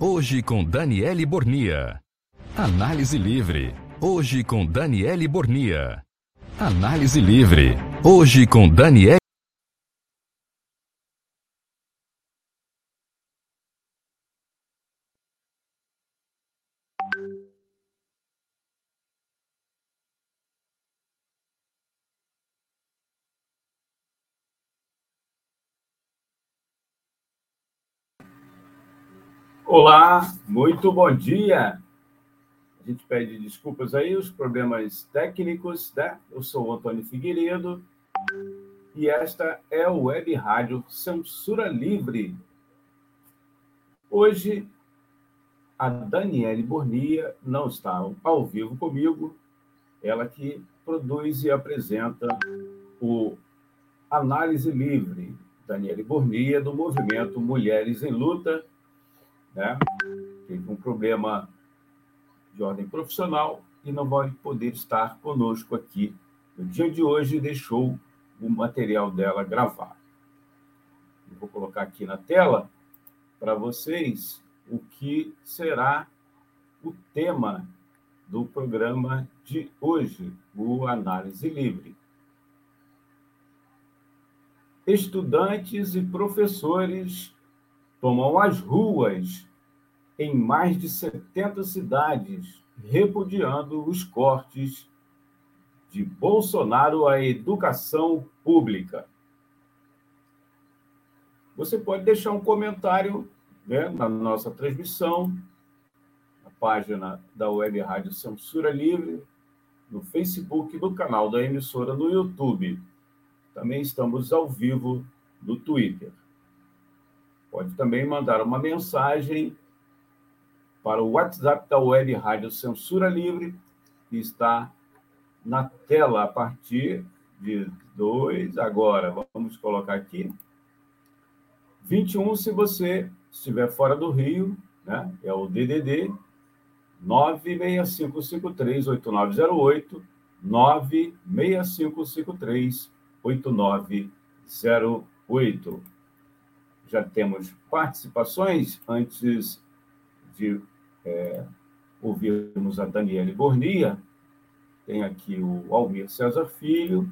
hoje com Daniele Bornia. Análise Livre, hoje com Daniele Bornia. Análise Livre, hoje com Daniele Olá, muito bom dia. A gente pede desculpas aí, os problemas técnicos, né? Eu sou o Antônio Figueiredo e esta é o Web Rádio Censura Livre. Hoje, a Daniele Bornia não está ao vivo comigo, ela que produz e apresenta o Análise Livre, Daniele Bornia, do movimento Mulheres em Luta né? teve um problema de ordem profissional e não vai poder estar conosco aqui no dia de hoje, deixou o material dela gravado. Eu vou colocar aqui na tela para vocês o que será o tema do programa de hoje, o Análise Livre. Estudantes e professores tomam as ruas em mais de 70 cidades, repudiando os cortes de Bolsonaro à educação pública. Você pode deixar um comentário né, na nossa transmissão, na página da Web Rádio Censura Livre, no Facebook, no canal da emissora no YouTube. Também estamos ao vivo no Twitter. Pode também mandar uma mensagem para o WhatsApp da Web Rádio Censura Livre, que está na tela a partir de dois. Agora, vamos colocar aqui. 21, se você estiver fora do Rio, né? é o DDD 965538908, 965538908. Já temos participações antes de é, ouvirmos a Daniele Bornia, tem aqui o Almir César Filho,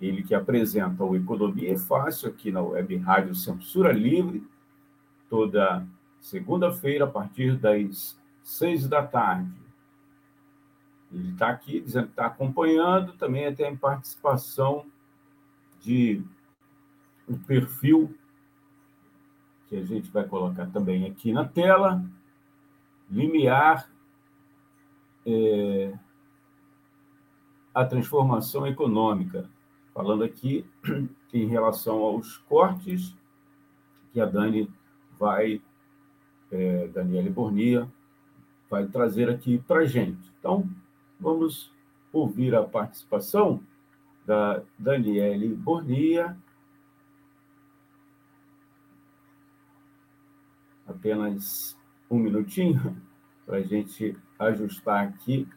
ele que apresenta o Economia é Fácil aqui na Web Rádio Censura Livre, toda segunda-feira, a partir das seis da tarde. Ele está aqui dizendo que está acompanhando, também tem participação de um perfil que a gente vai colocar também aqui na tela, limiar é, a transformação econômica, falando aqui em relação aos cortes que a Dani vai, é, Daniele Bornia, vai trazer aqui para a gente. Então, vamos ouvir a participação da Daniele Bornia. Apenas um minutinho para a gente ajustar aqui.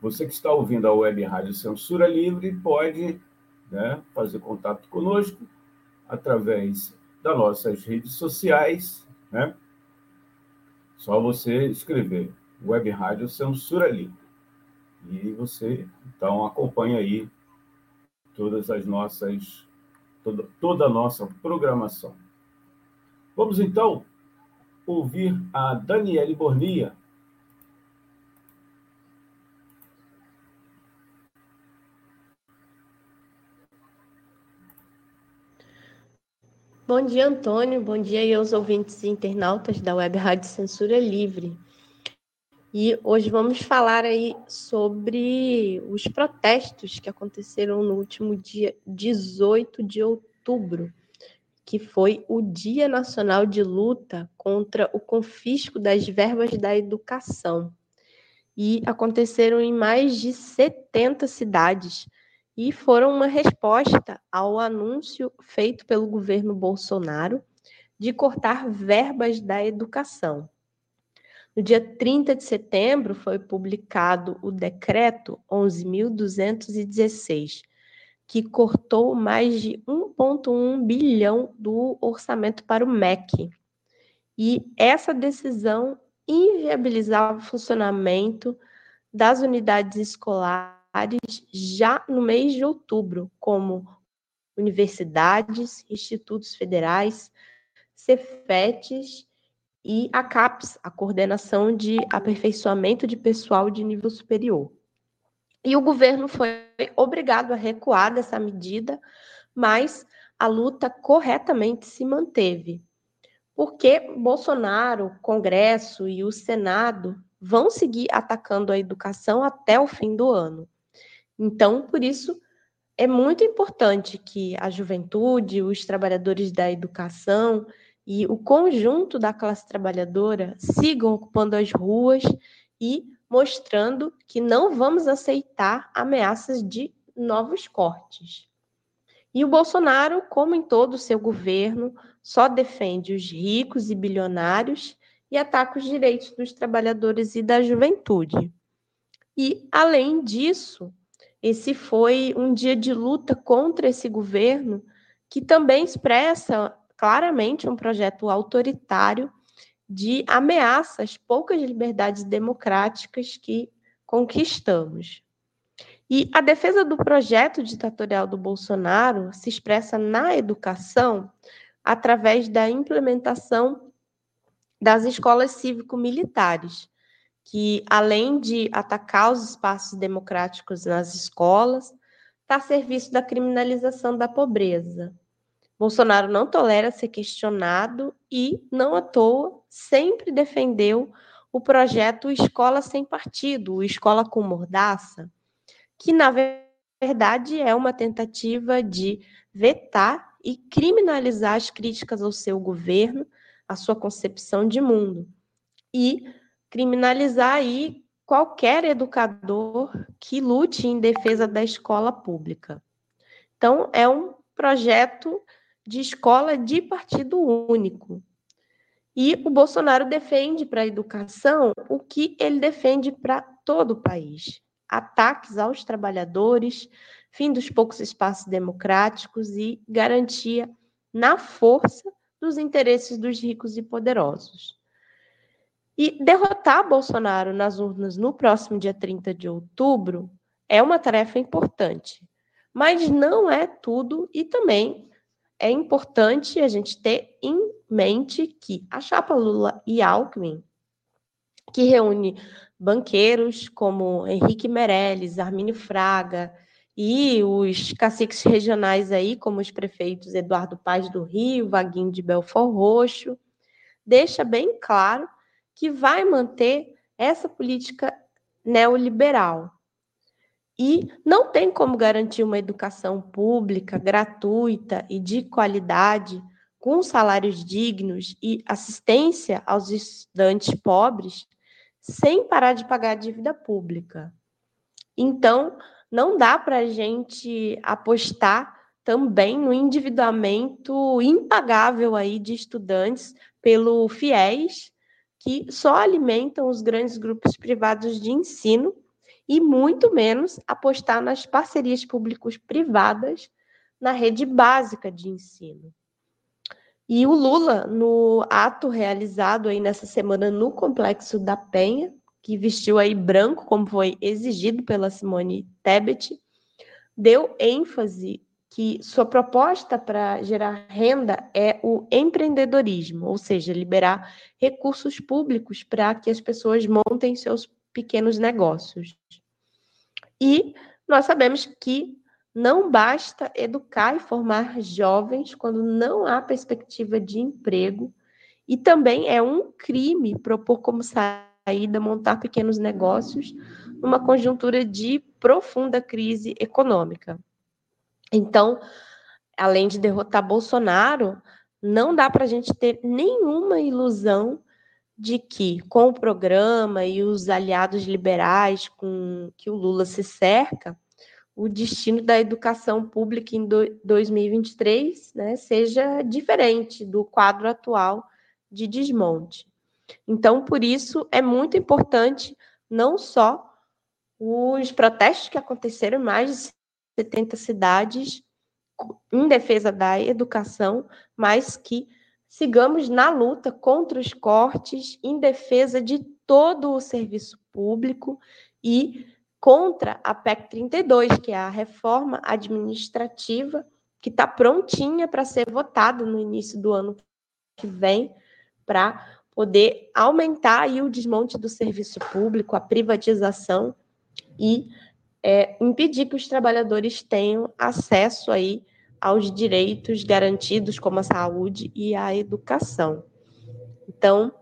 Você que está ouvindo a Web Rádio Censura Livre pode né, fazer contato conosco através das nossas redes sociais, né? Só você escrever Web Rádio Censura Livre. E você, então, acompanha aí todas as nossas, toda, toda a nossa programação. Vamos, então, ouvir a Daniele Bornia. Bom dia, Antônio. Bom dia aos ouvintes e internautas da Web Rádio Censura Livre. E hoje vamos falar aí sobre os protestos que aconteceram no último dia 18 de outubro que foi o Dia Nacional de Luta contra o Confisco das Verbas da Educação. E aconteceram em mais de 70 cidades e foram uma resposta ao anúncio feito pelo governo Bolsonaro de cortar verbas da educação. No dia 30 de setembro foi publicado o decreto 11.216, que cortou mais de 1,1 bilhão do orçamento para o MEC. E essa decisão inviabilizava o funcionamento das unidades escolares já no mês de outubro, como universidades, institutos federais, Cefetes e a CAPES, a Coordenação de Aperfeiçoamento de Pessoal de Nível Superior. E o governo foi obrigado a recuar dessa medida, mas a luta corretamente se manteve. Porque Bolsonaro, Congresso e o Senado vão seguir atacando a educação até o fim do ano. Então, por isso, é muito importante que a juventude, os trabalhadores da educação e o conjunto da classe trabalhadora sigam ocupando as ruas e mostrando que não vamos aceitar ameaças de novos cortes. E o Bolsonaro, como em todo o seu governo, só defende os ricos e bilionários e ataca os direitos dos trabalhadores e da juventude. E, além disso, esse foi um dia de luta contra esse governo que também expressa claramente um projeto autoritário de ameaça às poucas liberdades democráticas que conquistamos. E a defesa do projeto ditatorial do Bolsonaro se expressa na educação através da implementação das escolas cívico-militares, que, além de atacar os espaços democráticos nas escolas, está a serviço da criminalização da pobreza. Bolsonaro não tolera ser questionado e, não à toa, sempre defendeu o projeto Escola Sem Partido, o Escola com Mordaça, que, na verdade, é uma tentativa de vetar e criminalizar as críticas ao seu governo, à sua concepção de mundo, e criminalizar aí qualquer educador que lute em defesa da escola pública. Então, é um projeto de escola de partido único. E o Bolsonaro defende para a educação o que ele defende para todo o país: ataques aos trabalhadores, fim dos poucos espaços democráticos e garantia na força dos interesses dos ricos e poderosos. E derrotar Bolsonaro nas urnas no próximo dia 30 de outubro é uma tarefa importante, mas não é tudo e também é importante a gente ter em mente que a chapa Lula e Alckmin, que reúne banqueiros como Henrique Meirelles, Armínio Fraga e os caciques regionais aí, como os prefeitos Eduardo Paz do Rio, Vaguinho de Belfort Roxo, deixa bem claro que vai manter essa política neoliberal, e não tem como garantir uma educação pública, gratuita e de qualidade, com salários dignos e assistência aos estudantes pobres, sem parar de pagar a dívida pública. Então, não dá para a gente apostar também no endividamento impagável aí de estudantes pelo FIES, que só alimentam os grandes grupos privados de ensino e muito menos apostar nas parcerias públicos-privadas na rede básica de ensino. E o Lula, no ato realizado aí nessa semana no Complexo da Penha, que vestiu aí branco, como foi exigido pela Simone Tebet, deu ênfase que sua proposta para gerar renda é o empreendedorismo, ou seja, liberar recursos públicos para que as pessoas montem seus pequenos negócios. E nós sabemos que não basta educar e formar jovens quando não há perspectiva de emprego, e também é um crime propor como saída montar pequenos negócios numa conjuntura de profunda crise econômica. Então, além de derrotar Bolsonaro, não dá para a gente ter nenhuma ilusão de que, com o programa e os aliados liberais com que o Lula se cerca, o destino da educação pública em 2023 né, seja diferente do quadro atual de desmonte. Então, por isso, é muito importante não só os protestos que aconteceram em mais de 70 cidades em defesa da educação, mas que sigamos na luta contra os cortes, em defesa de todo o serviço público e contra a PEC 32, que é a reforma administrativa que está prontinha para ser votada no início do ano que vem, para poder aumentar o desmonte do serviço público, a privatização e é, impedir que os trabalhadores tenham acesso aí aos direitos garantidos como a saúde e a educação. Então,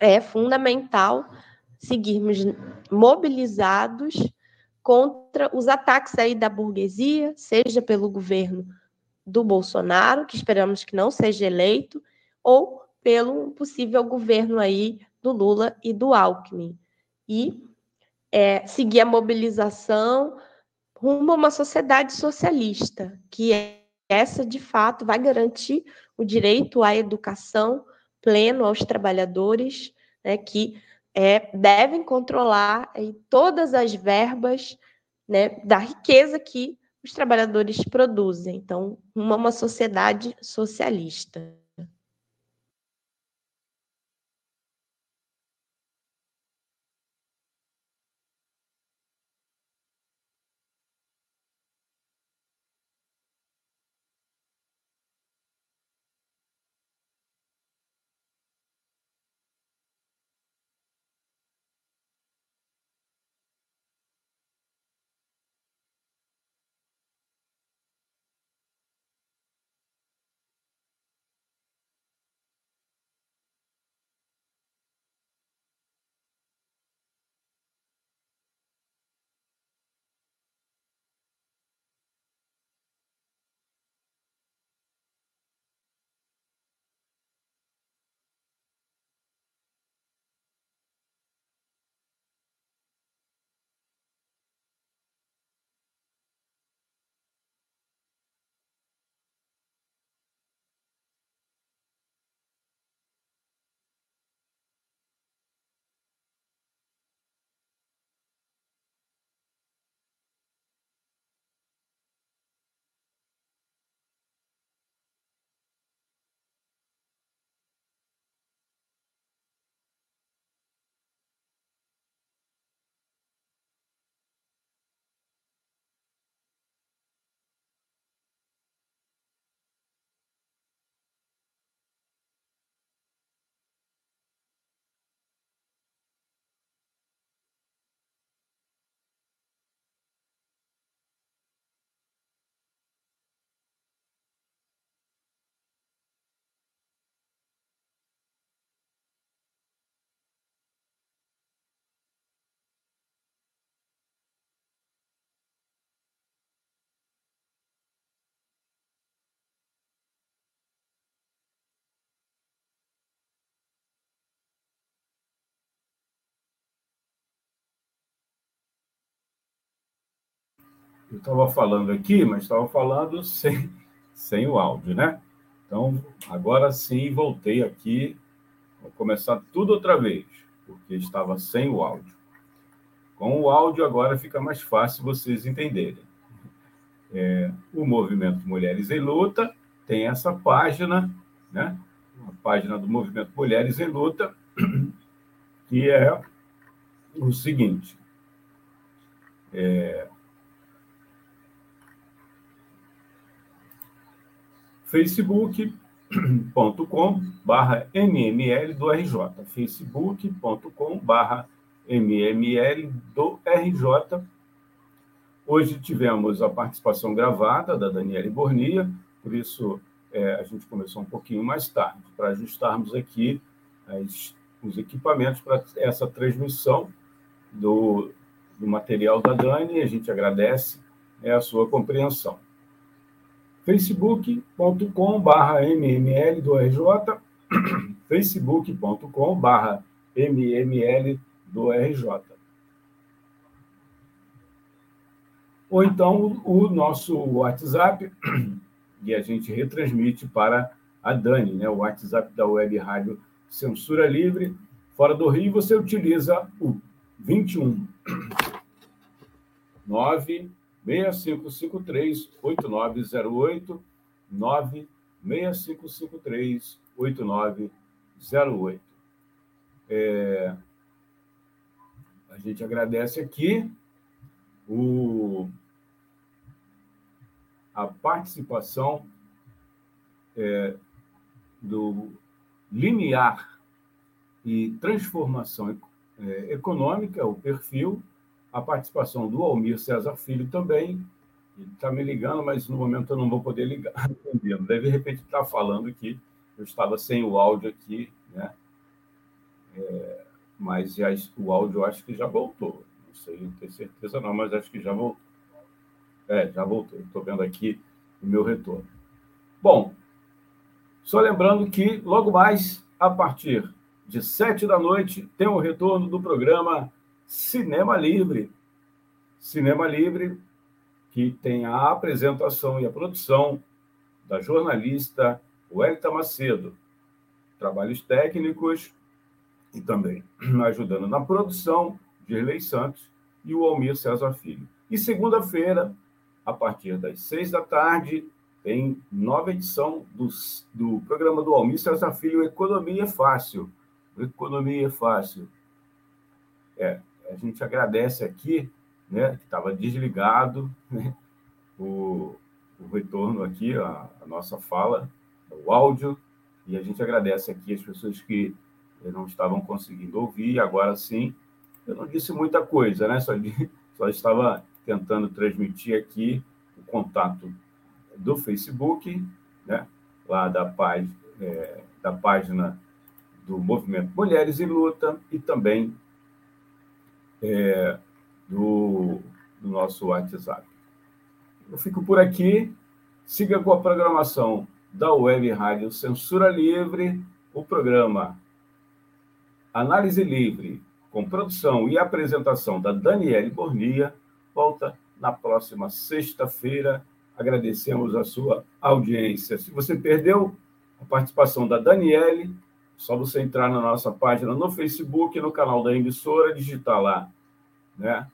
é fundamental seguirmos mobilizados contra os ataques aí da burguesia, seja pelo governo do Bolsonaro, que esperamos que não seja eleito, ou pelo possível governo aí do Lula e do Alckmin. E é, seguir a mobilização rumo a uma sociedade socialista, que é, essa, de fato, vai garantir o direito à educação pleno aos trabalhadores, né, que é, devem controlar aí, todas as verbas né, da riqueza que os trabalhadores produzem. Então, uma, uma sociedade socialista. Eu estava falando aqui, mas estava falando sem, sem o áudio, né? Então, agora sim, voltei aqui. Vou começar tudo outra vez, porque estava sem o áudio. Com o áudio, agora fica mais fácil vocês entenderem. É, o Movimento Mulheres em Luta tem essa página, né? A página do Movimento Mulheres em Luta, que é o seguinte: é, facebook.com barra mml do RJ, facebook.com barra mml do RJ. Hoje tivemos a participação gravada da Daniela Bornia, por isso é, a gente começou um pouquinho mais tarde, para ajustarmos aqui as, os equipamentos para essa transmissão do, do material da Dani, a gente agradece é, a sua compreensão. facebook.com.br mml do RJ, facebook.com.br mml do RJ. Ou então o nosso WhatsApp, e a gente retransmite para a Dani, né? o WhatsApp da Web Rádio Censura Livre. Fora do Rio, você utiliza o 21 9 6553 8908 9 6553 8908. É, a gente agradece aqui o, a participação é, do limiar e transformação é, econômica, o perfil, a participação do Almir César Filho também. Ele está me ligando, mas no momento eu não vou poder ligar. Deve, de repente, estar tá falando que eu estava sem o áudio aqui, né? É, mas já, o áudio eu acho que já voltou. Não sei, não tenho certeza não, mas acho que já voltou. É, já voltou. Estou vendo aqui o meu retorno. Bom, só lembrando que logo mais, a partir de sete da noite, tem o retorno do programa Cinema Livre. Cinema Livre, que tem a apresentação e a produção da jornalista Welita Macedo. Trabalhos técnicos e também ajudando na produção, Dirley Santos e o Almir César Filho. E segunda-feira, a partir das seis da tarde, tem nova edição do, do programa do Almir César Filho, Economia Fácil. Economia Fácil. É, a gente agradece aqui, né, que estava desligado, né, o, o retorno aqui, a, a nossa fala, o áudio, e a gente agradece aqui as pessoas que não estavam conseguindo ouvir, agora sim. Eu não disse muita coisa, né? Só, só estava tentando transmitir aqui o contato do Facebook, né? lá da, é, da página do Movimento Mulheres em Luta e também é, do, do nosso WhatsApp. Eu fico por aqui. Siga com a programação da Web Rádio Censura Livre, o programa Análise Livre, com produção e apresentação da Daniele Bornia, volta na próxima sexta-feira. Agradecemos a sua audiência. Se você perdeu a participação da Daniele, é só você entrar na nossa página no Facebook, no canal da emissora, digitar lá, né?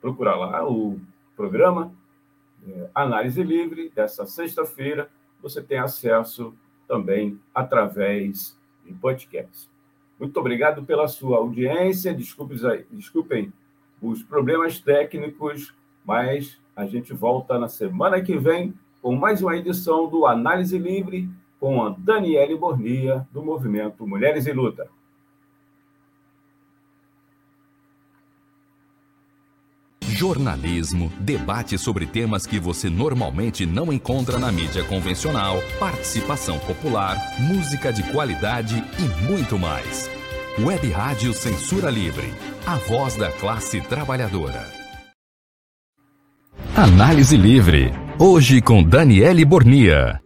procurar lá o programa é, Análise Livre, dessa sexta-feira. Você tem acesso também através de podcast. Muito obrigado pela sua audiência. Desculpem, desculpem os problemas técnicos, mas a gente volta na semana que vem com mais uma edição do Análise Livre com a Daniele Bornia, do movimento Mulheres em Luta. Jornalismo, debate sobre temas que você normalmente não encontra na mídia convencional, participação popular, música de qualidade e muito mais. Web Rádio Censura Livre, a voz da classe trabalhadora. Análise Livre, hoje com Daniele Bornia.